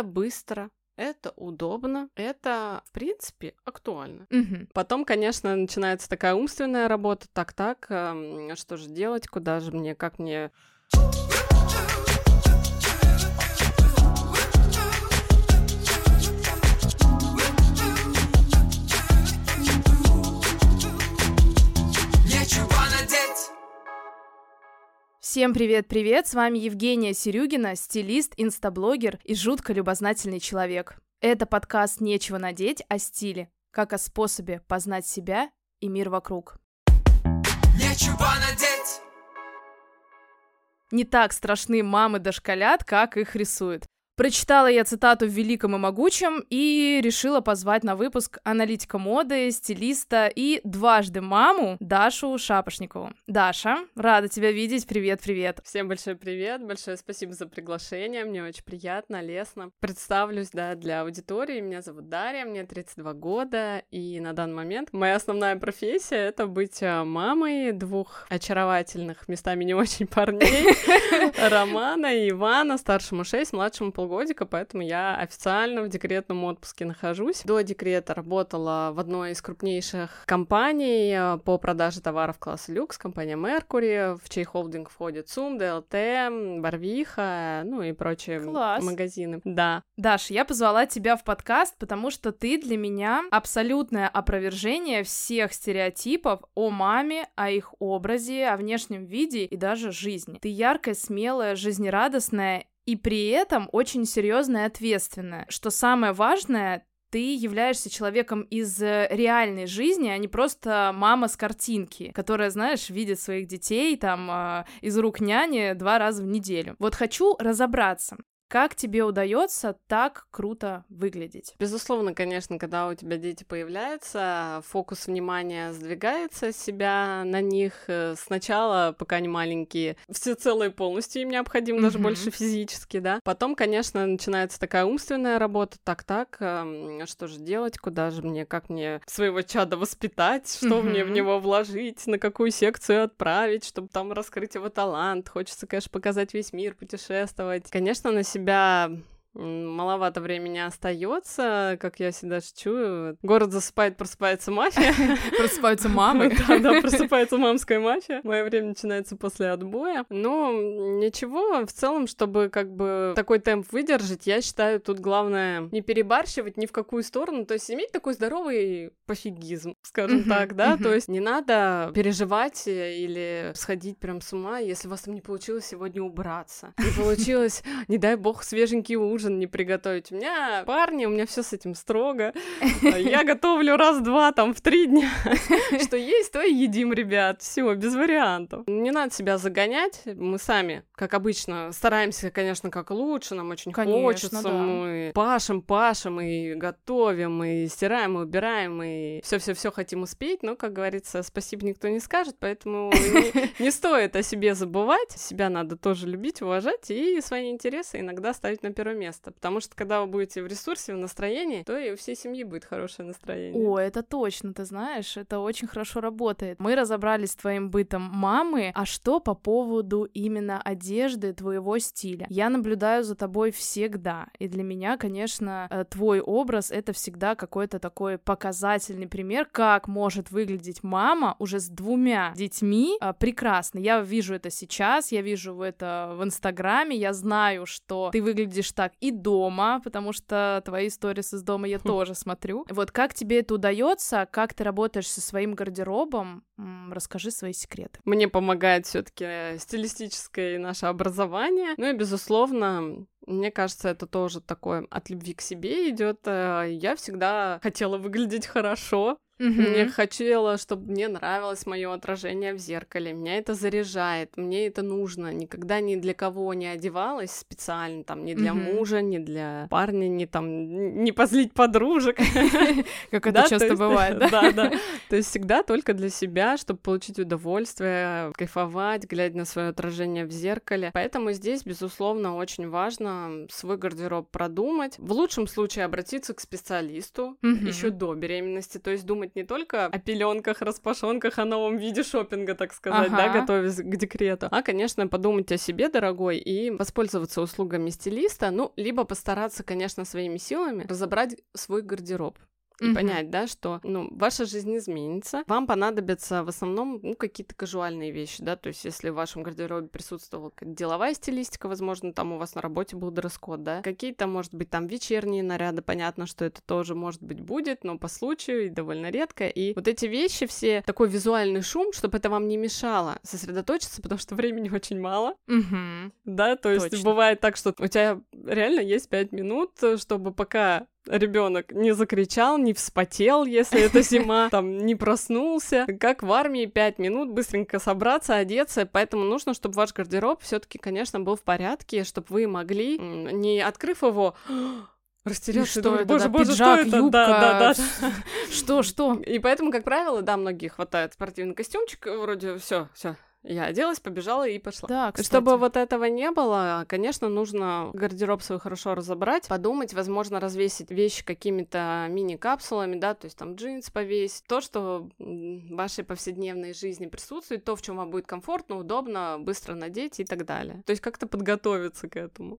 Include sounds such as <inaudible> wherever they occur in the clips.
Это быстро, это удобно, это, в принципе, актуально. Мгм. Потом, конечно, начинается такая умственная работа. Так-так, эм, что же делать, куда же мне, как мне... Всем привет-привет, с вами Евгения Серюгина, стилист, инстаблогер и жутко любознательный человек. Это подкаст «Нечего надеть» о стиле, как о способе познать себя и мир вокруг. Нечего надеть Не так страшны мамы дошколят, как их рисуют. Прочитала я цитату в «Великом и могучем» и решила позвать на выпуск аналитика моды, стилиста и дважды маму Дашу Шапошникову. Даша, рада тебя видеть, привет-привет. Всем большой привет, большое спасибо за приглашение, мне очень приятно, лестно. Представлюсь, да, для аудитории, меня зовут Дарья, мне 32 года, и на данный момент моя основная профессия — это быть а, мамой двух очаровательных, местами не очень <laughs> парней, <laughs> Романа и Ивана, старшему 6, младшему полгодика, поэтому я официально в декретном отпуске нахожусь. До декрета работала в одной из крупнейших компаний э, по продаже товаров класса люкс, компания Mercury, в чей холдинг входит СУМ, ДЛТ, Барвиха, ну и прочие Класс. магазины. Да, Даша, я позвала тебя в подкаст, потому что ты для меня абсолютное опровержение всех стереотипов о маме, о их образе, о внешнем виде и даже жизни. Ты яркая, смелая, жизнерадостная и при этом очень серьезная и ответственная. Что самое важное, ты являешься человеком из э, реальной жизни, а не просто мама с картинки, которая, знаешь, видит своих детей там э, из рук няни два раза в неделю. Вот хочу разобраться. Как тебе удается так круто выглядеть? Безусловно, конечно, когда у тебя дети появляются, фокус внимания сдвигается с себя на них. Э, Сначала, пока они маленькие, всецело и полностью им необходимо, даже Мгм. больше физически, да. Потом, конечно, начинается такая умственная работа. Так-так, эм, что же делать, куда же мне, как мне своего чада воспитать, что мне в него вложить, на какую секцию отправить, чтобы там раскрыть его талант. Хочется, конечно, показать весь мир, путешествовать. Конечно, на себя себя маловато времени остается, как я всегда шучу. Город засыпает, просыпается мафия. <laughs> Просыпаются мамы. <laughs> Да, да, просыпается мамская мафия. Мое время начинается после отбоя. Но ничего, в целом, чтобы как бы такой темп выдержать, я считаю, тут главное не перебарщивать ни в какую сторону, то есть иметь такой здоровый пофигизм, скажем так, да, то есть не надо переживать э, или сходить прям с ума, если у вас там не получилось сегодня убраться. Не получилось, не дай бог, свеженький ужин не приготовить. У меня парни, у меня все с этим строго. <laughs> Я готовлю раз-два, там, в три дня. <laughs> Что есть, то и едим, ребят. Все, без вариантов. Не надо себя загонять. Мы сами, как обычно, стараемся, конечно, как лучше. Нам очень Конечно, хочется. да. Мы пашем, пашем, и готовим, и стираем, и убираем, и все-все-все хотим успеть. Но, как говорится, спасибо никто не скажет, поэтому <laughs> не, не стоит о себе забывать. Себя надо тоже любить, уважать и свои интересы иногда ставить на первое место. Потому что, когда вы будете в ресурсе, в настроении, то и у всей семьи будет хорошее настроение. О, это точно, ты знаешь, это очень хорошо работает. Мы разобрались с твоим бытом мамы, а что по поводу именно одежды твоего стиля? Я наблюдаю за тобой всегда, и для меня, конечно, э, твой образ — это всегда какой-то такой показательный пример, как может выглядеть мама уже с двумя детьми э, прекрасно. Я вижу это сейчас, я вижу это в Инстаграме, я знаю, что ты выглядишь так и дома, потому что твои сторис из дома я тоже смотрю. Вот как тебе это удается, как ты работаешь со своим гардеробом, расскажи свои секреты. Мне помогает все-таки стилистическое наше образование. Ну и, безусловно, мне кажется, это тоже такое от любви к себе идет. Я всегда хотела выглядеть хорошо. Мне хотела, чтобы мне нравилось мое отражение в зеркале. Меня это заряжает, мне это нужно. Никогда ни для кого не одевалась специально, там, ни для Мгм. мужа, ни для парня, ни там, не позлить подружек. <laughs> Как это часто бывает, <laughs> да? Да, да. То есть всегда только для себя, чтобы получить удовольствие, кайфовать, глядя на свое отражение в зеркале. Поэтому здесь, безусловно, очень важно свой гардероб продумать. В лучшем случае обратиться к специалисту еще до беременности, то есть думать думать не только о пеленках, распашонках, о новом виде шопинга, так сказать, да, Ага. готовясь к декрету, а, конечно, подумать о себе, дорогой, и воспользоваться услугами стилиста, ну, либо постараться, конечно, своими силами разобрать свой гардероб. И Мгм. понять, да, что, ну, ваша жизнь изменится, вам понадобятся в основном, ну, какие-то кажуальные вещи, да, то есть если в вашем гардеробе присутствовала деловая стилистика, возможно, там у вас на работе был дресс-код, да, какие-то, может быть, там вечерние наряды, понятно, что это тоже, может быть, будет, но по случаю и довольно редко, и вот эти вещи все, такой визуальный шум, чтобы это вам не мешало сосредоточиться, потому что времени очень мало, Мгм. да, то есть Точно. бывает так, что у тебя реально есть пять минут, э, чтобы пока ребенок не закричал, не вспотел, если это зима, <laughs> там не проснулся. Как в армии пять минут быстренько собраться, одеться, поэтому нужно, чтобы ваш гардероб все-таки, конечно, был в порядке, чтобы вы могли, не открыв его, <gasps> растеряться, что и думать, это, боже, да, боже, пиджак, что это? юбка, Да, да, да. <laughs> Что, что? И поэтому, как правило, да, многие хватает спортивный костюмчик, вроде все, все, я оделась, побежала и пошла. Да, кстати. Чтобы вот этого не было, конечно, нужно гардероб свой хорошо разобрать, подумать, возможно, развесить вещи какими-то мини-капсулами, да, то есть там джинс повесить, то, что в вашей повседневной жизни присутствует, то, в чем вам будет комфортно, удобно, быстро надеть и так далее. То есть как-то подготовиться к этому.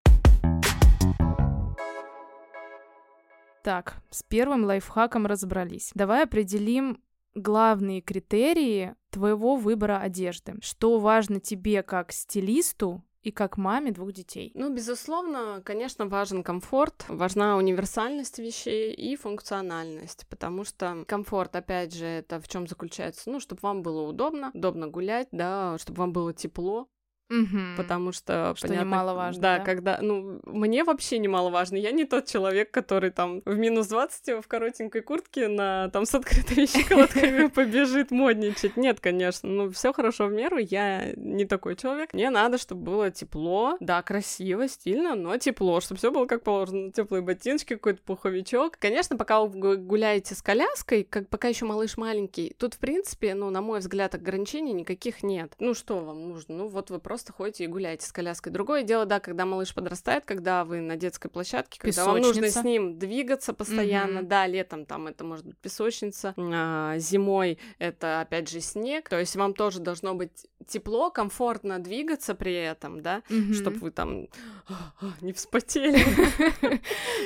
Так, с первым лайфхаком разобрались. Давай определим главные критерии твоего выбора одежды. Что важно тебе как стилисту и как маме двух детей. Ну, безусловно, конечно, важен комфорт, важна универсальность вещей и функциональность, потому что комфорт, опять же, это в чем заключается? Ну, чтобы вам было удобно, удобно гулять, да, чтобы вам было тепло, Мгм. потому что, Что понятно, немаловажно, Да, да? когда, ну, мне вообще немаловажно, я не тот человек, который там в минус 20 в коротенькой куртке на там с открытыми <laughs> щиколотками побежит модничать. Нет, конечно, ну, все хорошо в меру, я не такой человек. Мне надо, чтобы было тепло, да, красиво, стильно, но тепло, чтобы все было как положено, теплые ботиночки, какой-то пуховичок. Конечно, пока вы гу- гуляете с коляской, как пока еще малыш маленький, тут, в принципе, ну, на мой взгляд, ограничений никаких нет. Ну, что вам нужно? Ну, вот вы просто ходите и гуляете с коляской. Другое дело, да, когда малыш подрастает, когда вы на детской площадке, когда вам нужно Песочница. с ним двигаться постоянно, Мгм. да, летом там это может быть песочница, а, зимой это, опять же, снег, то есть вам тоже должно быть тепло, комфортно двигаться при этом, да, Мгм. чтобы вы там <gasps> не вспотели. <laughs>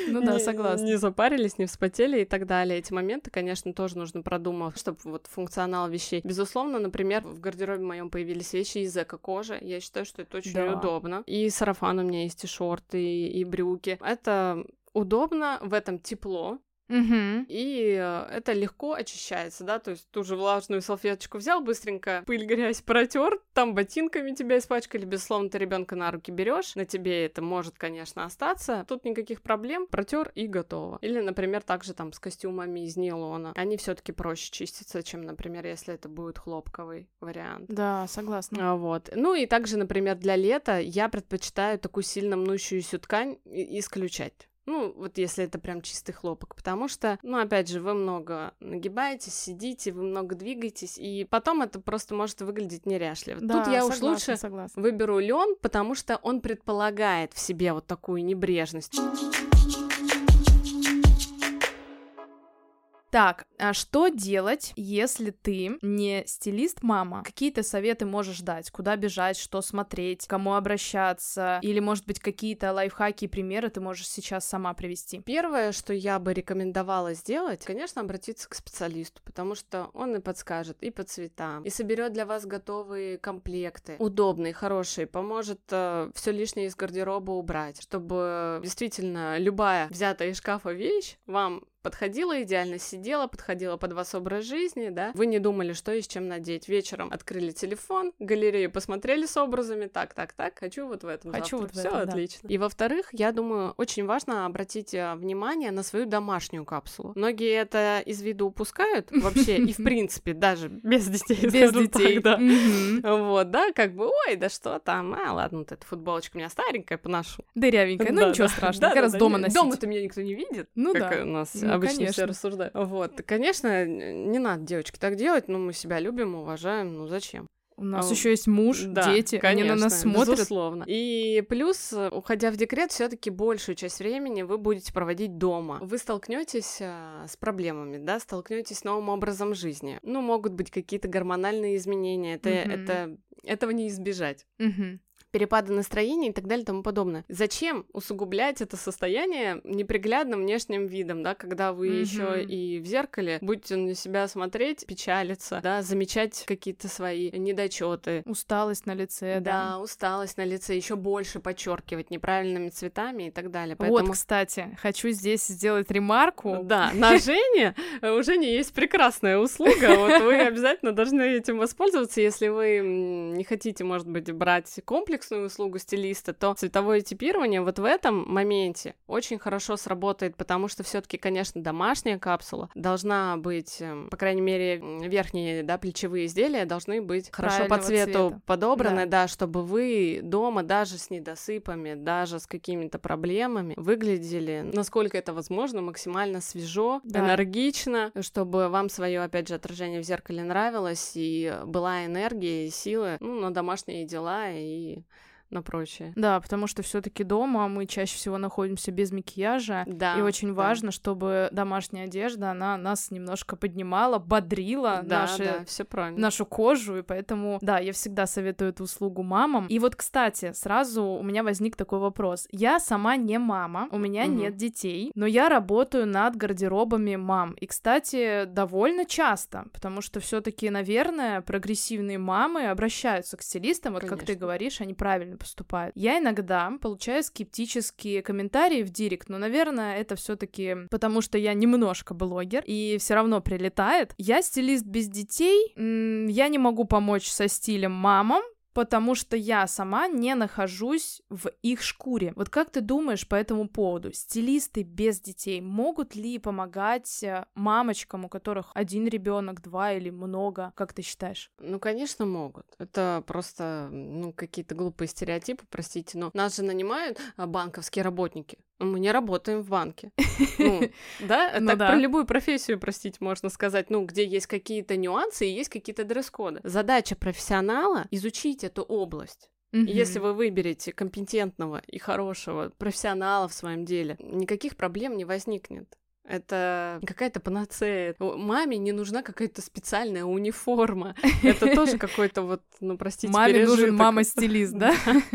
Ну да, согласна. Не запарились, не вспотели и так далее. Эти моменты, конечно, тоже нужно продумать, чтобы вот функционал вещей. Безусловно, например, в гардеробе моем появились вещи из эко-кожи. Я считаю, что это очень удобно. И сарафан у меня есть, и шорты, и брюки. Это удобно, в этом тепло, Мгм. и э, это легко очищается, да, то есть ту же влажную салфеточку взял, быстренько пыль, грязь протер, там ботинками тебя испачкали, безусловно, ты ребенка на руки берешь, на тебе это может, конечно, остаться, тут никаких проблем, протер и готово. Или, например, также там с костюмами из нейлона, они все-таки проще чистятся, чем, например, если это будет хлопковый вариант. Да, согласна. А, Вот. Ну и также, например, для лета я предпочитаю такую сильно мнущуюся ткань исключать. Ну, вот если это прям чистый хлопок, потому что, ну, опять же, вы много нагибаетесь, сидите, вы много двигаетесь, и потом это просто может выглядеть неряшливо. Да, Тут я уж согласна, лучше согласна. выберу лен, потому что он предполагает в себе вот такую небрежность. Так, а что делать, если ты не стилист-мама? Какие ты советы можешь дать? Куда бежать, что смотреть, кому обращаться? Или, может быть, какие-то лайфхаки и примеры ты можешь сейчас сама привести? Первое, что я бы рекомендовала сделать, конечно, обратиться к специалисту, потому что он и подскажет и по цветам, и соберет для вас готовые комплекты, удобные, хорошие, поможет все лишнее из гардероба убрать, чтобы действительно любая взятая из шкафа вещь вам подходила идеально, сидела, подходила под вас образ жизни, да, вы не думали, что и с чем надеть. Вечером открыли телефон, галерею посмотрели с образами, так, так, так, хочу вот в этом Хочу вот в Все этом, да. отлично. И во-вторых, я думаю, очень важно обратить э, внимание на свою домашнюю капсулу. Многие это из виду упускают <laughs> вообще, и в принципе, даже без детей. Без детей. да. Вот, да, как бы, ой, да что там, а, ладно, вот эта футболочка у меня старенькая, поношу. Дырявенькая. Ну, Да, ничего да. страшного. Да, как да, раз да, дома носить. Дома-то меня никто не видит. Ну как да. у нас Ну, обычно конечно. все рассуждают. Вот, конечно, не надо, девочки, так делать, но мы себя любим, уважаем, ну зачем? У нас А, еще есть муж, Да, дети, они на нас конечно, смотрят. Безусловно. И плюс, э, уходя в декрет, все-таки большую часть времени вы будете проводить дома. Вы столкнетесь а, с проблемами, да, столкнетесь с новым образом жизни. Ну, могут быть какие-то гормональные изменения. Это, Мгм. это этого не избежать. Мгм. Перепады настроения и так далее и тому подобное. Зачем усугублять это состояние неприглядным внешним видом, да, когда вы Мгм. еще и в зеркале будете на себя смотреть, печалиться, да, замечать какие-то свои недочеты. Усталость на лице, да. Да, усталость на лице еще больше подчеркивать неправильными цветами и так далее. Вот, Поэтому кстати, хочу здесь сделать ремарку. да, на <laughs> Жене э, у Жени есть прекрасная услуга. Вот вы обязательно должны этим воспользоваться. Если вы не хотите, может быть, брать комплексную услугу стилиста, то цветовое типирование вот в этом моменте очень хорошо сработает, потому что все-таки, конечно, домашняя капсула должна быть, эм, по крайней мере, верхние, да, плечевые изделия должны быть хорошо по цвету цвета. подобраны, да, чтобы вы дома даже с недосыпами, даже с какими-то проблемами выглядели, насколько это возможно, максимально свежо, Да. энергично, чтобы вам свое, опять же, отражение в зеркале нравилось и была энергия и силы, ну, на домашние дела и на прочее. Да, потому что все-таки дома мы чаще всего находимся без макияжа. Да. и очень да. важно, чтобы домашняя одежда, она нас немножко поднимала, бодрила Да, наши да, все правильно. нашу кожу, и поэтому, да, я всегда советую эту услугу мамам. И вот, кстати, сразу у меня возник такой вопрос. Я сама не мама, у меня Мгм. нет детей, но я работаю над гардеробами мам. И, кстати, довольно часто, потому что все таки наверное, прогрессивные мамы обращаются к стилистам, вот как ты Конечно. говоришь, они правильно поступают. Я иногда получаю скептические комментарии в директ, но, наверное, это все таки потому, что я немножко блогер, и все равно прилетает. Я стилист без детей, я не могу помочь со стилем мамам, потому что я сама не нахожусь в их шкуре. Вот как ты думаешь по этому поводу? Стилисты без детей могут ли помогать э, мамочкам, у которых один ребенок, два или много? Как ты считаешь? Ну, конечно, могут. Это просто, ну, какие-то глупые стереотипы, простите, но нас же нанимают а, банковские работники. Мы не работаем в банке. <laughs> Ну, да, Ну так да. про любую профессию, простите, можно сказать, ну, где есть какие-то нюансы и есть какие-то дресс-коды. Задача профессионала — изучить эту область. И Если вы выберете компетентного и хорошего профессионала в своем деле, никаких проблем не возникнет. Это какая-то панацея. Маме не нужна какая-то специальная униформа. <laughs> Это тоже какой-то вот, ну, простите, Маме нужен мама-стилист, да?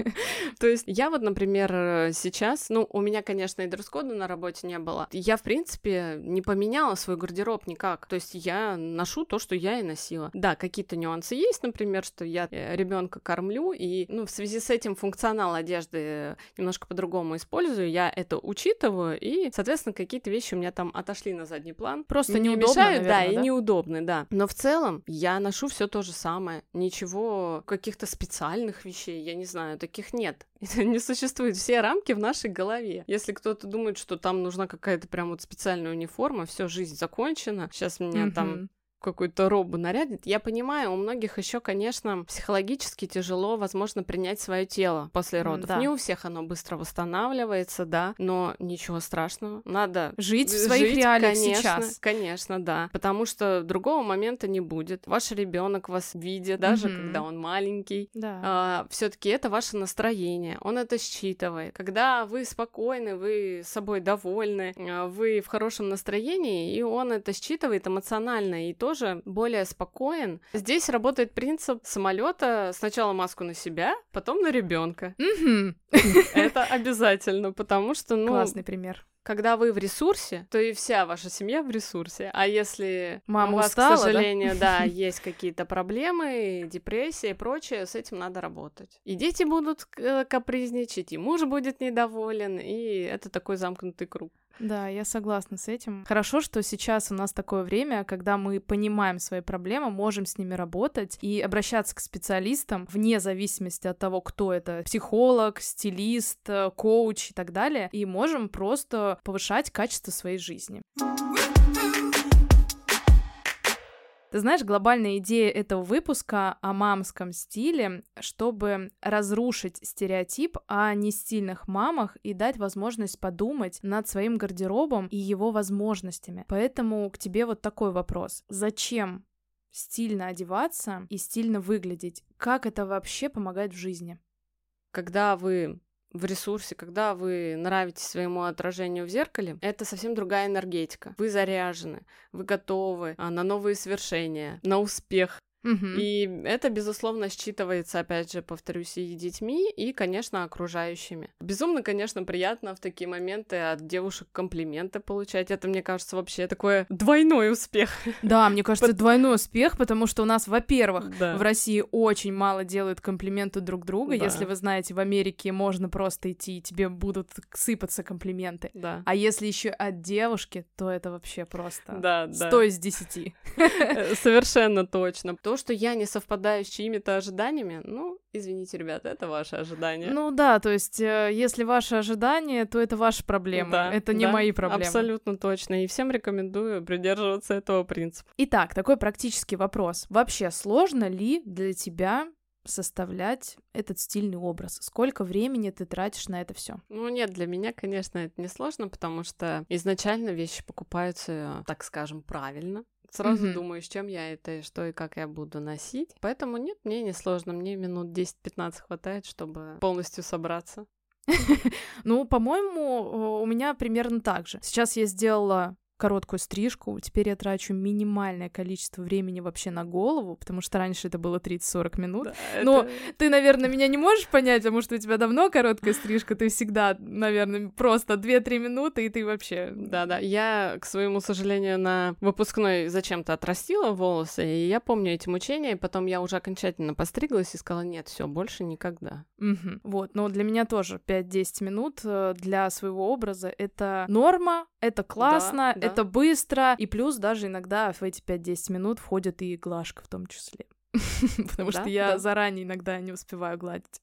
<laughs> То есть я вот, например, э, сейчас, ну, у меня, конечно, и дресс-кода на работе не было. Я, в принципе, не поменяла свой гардероб никак. То есть я ношу то, что я и носила. Да, какие-то нюансы есть, например, что я ребенка кормлю, и, ну, в связи с этим функционал одежды немножко по-другому использую. Я это учитываю, и, соответственно, какие-то вещи у меня там отошли на задний план. Просто не неудобно, мешают, да, наверное, и да? неудобны, да. Но в целом я ношу все то же самое. Ничего, каких-то специальных вещей, я не знаю, таких нет. <laughs> Это не существует. Все рамки в нашей голове. Если кто-то думает, что там нужна какая-то прям вот специальная униформа, все, жизнь закончена. Сейчас меня там Мгм. Какую-то робу нарядит. Я понимаю, у многих еще, конечно, психологически тяжело, возможно, принять свое тело после родов. да. Не у всех оно быстро восстанавливается, да, но ничего страшного. Надо Жить в своих жить, реалиях конечно, сейчас. Конечно, да. Потому что другого момента не будет. Ваш ребенок вас видит, даже Мгм. когда он маленький. Да. все-таки это ваше настроение, он это считывает. Когда вы спокойны, вы собой довольны, а, вы в хорошем настроении, и он это считывает эмоционально и тоже более спокоен. Здесь работает принцип самолета: сначала маску на себя, потом на ребенка. <laughs> Это <laughs> обязательно, потому что, ну, Классный пример. когда вы в ресурсе, то и вся ваша семья в ресурсе. А если Мама у вас, устала, к да? сожалению, да, <laughs> есть какие-то проблемы, депрессия и прочее, с этим надо работать. И дети будут э, капризничать, и муж будет недоволен, и это такой замкнутый круг. Да, я согласна с этим. Хорошо, что сейчас у нас такое время, когда мы понимаем свои проблемы, можем с ними работать и обращаться к специалистам вне зависимости от того, кто это, психолог, стилист, э, коуч и так далее, и можем просто повышать качество своей жизни. Ты знаешь, глобальная идея этого выпуска о мамском стиле, чтобы разрушить стереотип о нестильных мамах и дать возможность подумать над своим гардеробом и его возможностями. Поэтому к тебе вот такой вопрос. Зачем стильно одеваться и стильно выглядеть. Как это вообще помогает в жизни? Когда вы в ресурсе, когда вы нравитесь своему отражению в зеркале, это совсем другая энергетика. Вы заряжены, вы готовы а, на новые свершения, на успех. Угу. И это, безусловно, считывается, опять же, повторюсь, и детьми, и, конечно, окружающими. Безумно, конечно, приятно в такие моменты от девушек комплименты получать. Это, мне кажется, вообще такой двойной успех. Да, мне кажется, двойной успех, потому что у нас, во-первых, Да. в России очень мало делают комплименты друг другу. Да. Если вы знаете, в Америке можно просто идти, и тебе будут сыпаться комплименты. Да. А если еще от девушки, то это вообще просто Да, да. 100 из 10. Э, Совершенно точно. То, что я не совпадаю с чьими-то ожиданиями, ну, извините, ребята, это ваши ожидания. Ну да, то есть, э, если ваши ожидания, то это ваши проблемы. Да, это не да, мои проблемы. Абсолютно точно. И всем рекомендую придерживаться этого принципа. Итак, такой практический вопрос. Вообще, сложно ли для тебя составлять этот стильный образ? Сколько времени ты тратишь на это все? Ну, нет, для меня, конечно, это не сложно, потому что изначально вещи покупаются, так скажем, правильно. Сразу Мгм. думаю, с чем я это, и что и как я буду носить. Поэтому нет, мне не сложно. Мне минут 10-15 хватает, чтобы полностью собраться. <laughs> Ну, по-моему, у меня примерно так же. Сейчас я сделала короткую стрижку, теперь я трачу минимальное количество времени вообще на голову, потому что раньше это было 30-40 минут. Да, Но это- Ты, наверное, меня не можешь понять, потому что у тебя давно короткая стрижка, ты всегда, наверное, просто 2-3 минуты, и ты вообще... Да-да, я, к своему сожалению, на выпускной зачем-то отрастила волосы, и я помню эти мучения, и потом я уже окончательно постриглась и сказала, нет, все, больше никогда. Мгм. Вот, но для меня тоже 5-10 минут э, для своего образа это норма, это классно, да. это быстро, и плюс даже иногда в эти 5-10 минут входит и глажка в том числе. <laughs> Потому что я заранее иногда не успеваю гладить.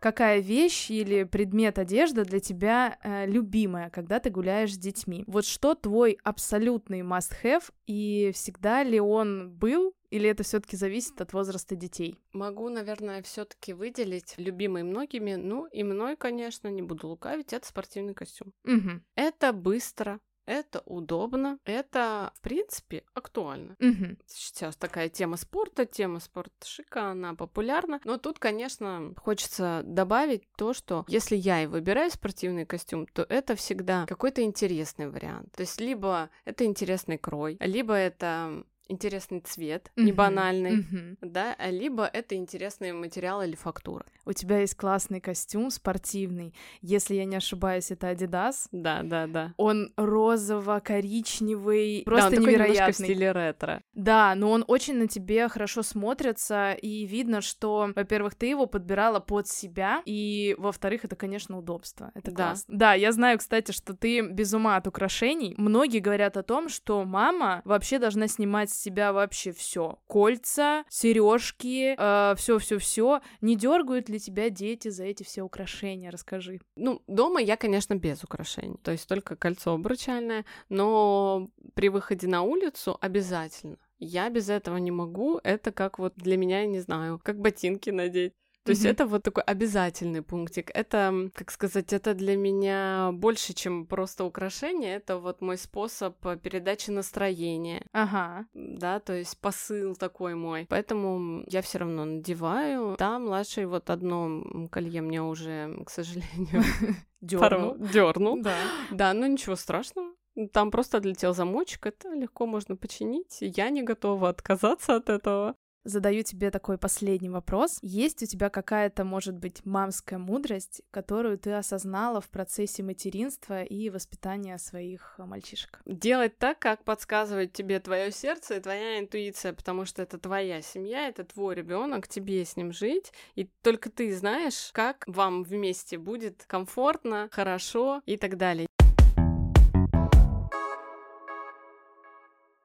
Какая вещь или предмет одежды для тебя э, любимая, когда ты гуляешь с детьми? Вот что твой абсолютный must-have, и всегда ли он был, или это все таки зависит от возраста детей? Могу, наверное, все таки выделить любимый многими, ну и мной, конечно, не буду лукавить, это спортивный костюм. Мгм, Это быстро, это удобно, это, в принципе, актуально. мгм. Сейчас такая тема спорта, тема спорт-шика, она популярна. Но тут, конечно, хочется добавить то, что если я и выбираю спортивный костюм, то это всегда какой-то интересный вариант. То есть либо это интересный крой, либо это интересный цвет, не Мгм, банальный, мгм. да, а либо это интересный материал или фактура. У тебя есть классный костюм спортивный. Если я не ошибаюсь, это Adidas. Да, да, да. Он розово-коричневый, да, просто он такой немножко в невероятный. стиле ретро. Да, но он очень на тебе хорошо смотрится, и видно, что, во-первых, ты его подбирала под себя, и, во-вторых, это, конечно, удобство. Это Да. классно. Да, я знаю, кстати, что ты без ума от украшений. Многие говорят о том, что мама вообще должна снимать себя вообще все: кольца, сережки, все, все, все. Не дергают ли тебя дети за эти все украшения? Расскажи. Ну, дома я, конечно, без украшений, то есть только кольцо обручальное, но при выходе на улицу обязательно. Я без этого не могу, это как вот для меня, я не знаю, как ботинки надеть. То есть это вот такой обязательный пунктик. Это, как сказать, это для меня больше, чем просто украшение. Это вот мой способ э, передачи настроения, Ага. да, то есть посыл такой мой. Поэтому я все равно надеваю. Да, младший вот одно колье мне уже, к сожалению, <laughs> <laughs> Дёрнул. дернул. Да. Да, но ничего страшного. Там просто отлетел замочек, это легко можно починить. Я не готова отказаться от этого. Задаю тебе такой последний вопрос. Есть у тебя какая-то, может быть, мамская мудрость, которую ты осознала в процессе материнства и воспитания своих э, мальчишек? Делать так, как подсказывает тебе твое сердце и твоя интуиция, потому что это твоя семья, это твой ребенок, тебе с ним жить, и только ты знаешь, как вам вместе будет комфортно, хорошо и так далее.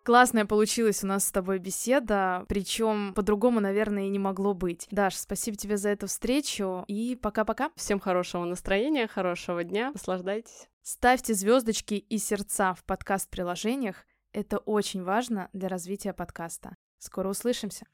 Классная получилась у нас с тобой беседа, причем по-другому, наверное, и не могло быть. Даш, спасибо тебе за эту встречу и пока-пока. Всем хорошего настроения, хорошего дня, наслаждайтесь. Ставьте звездочки и сердца в подкаст-приложениях. Это очень важно для развития подкаста. Скоро услышимся.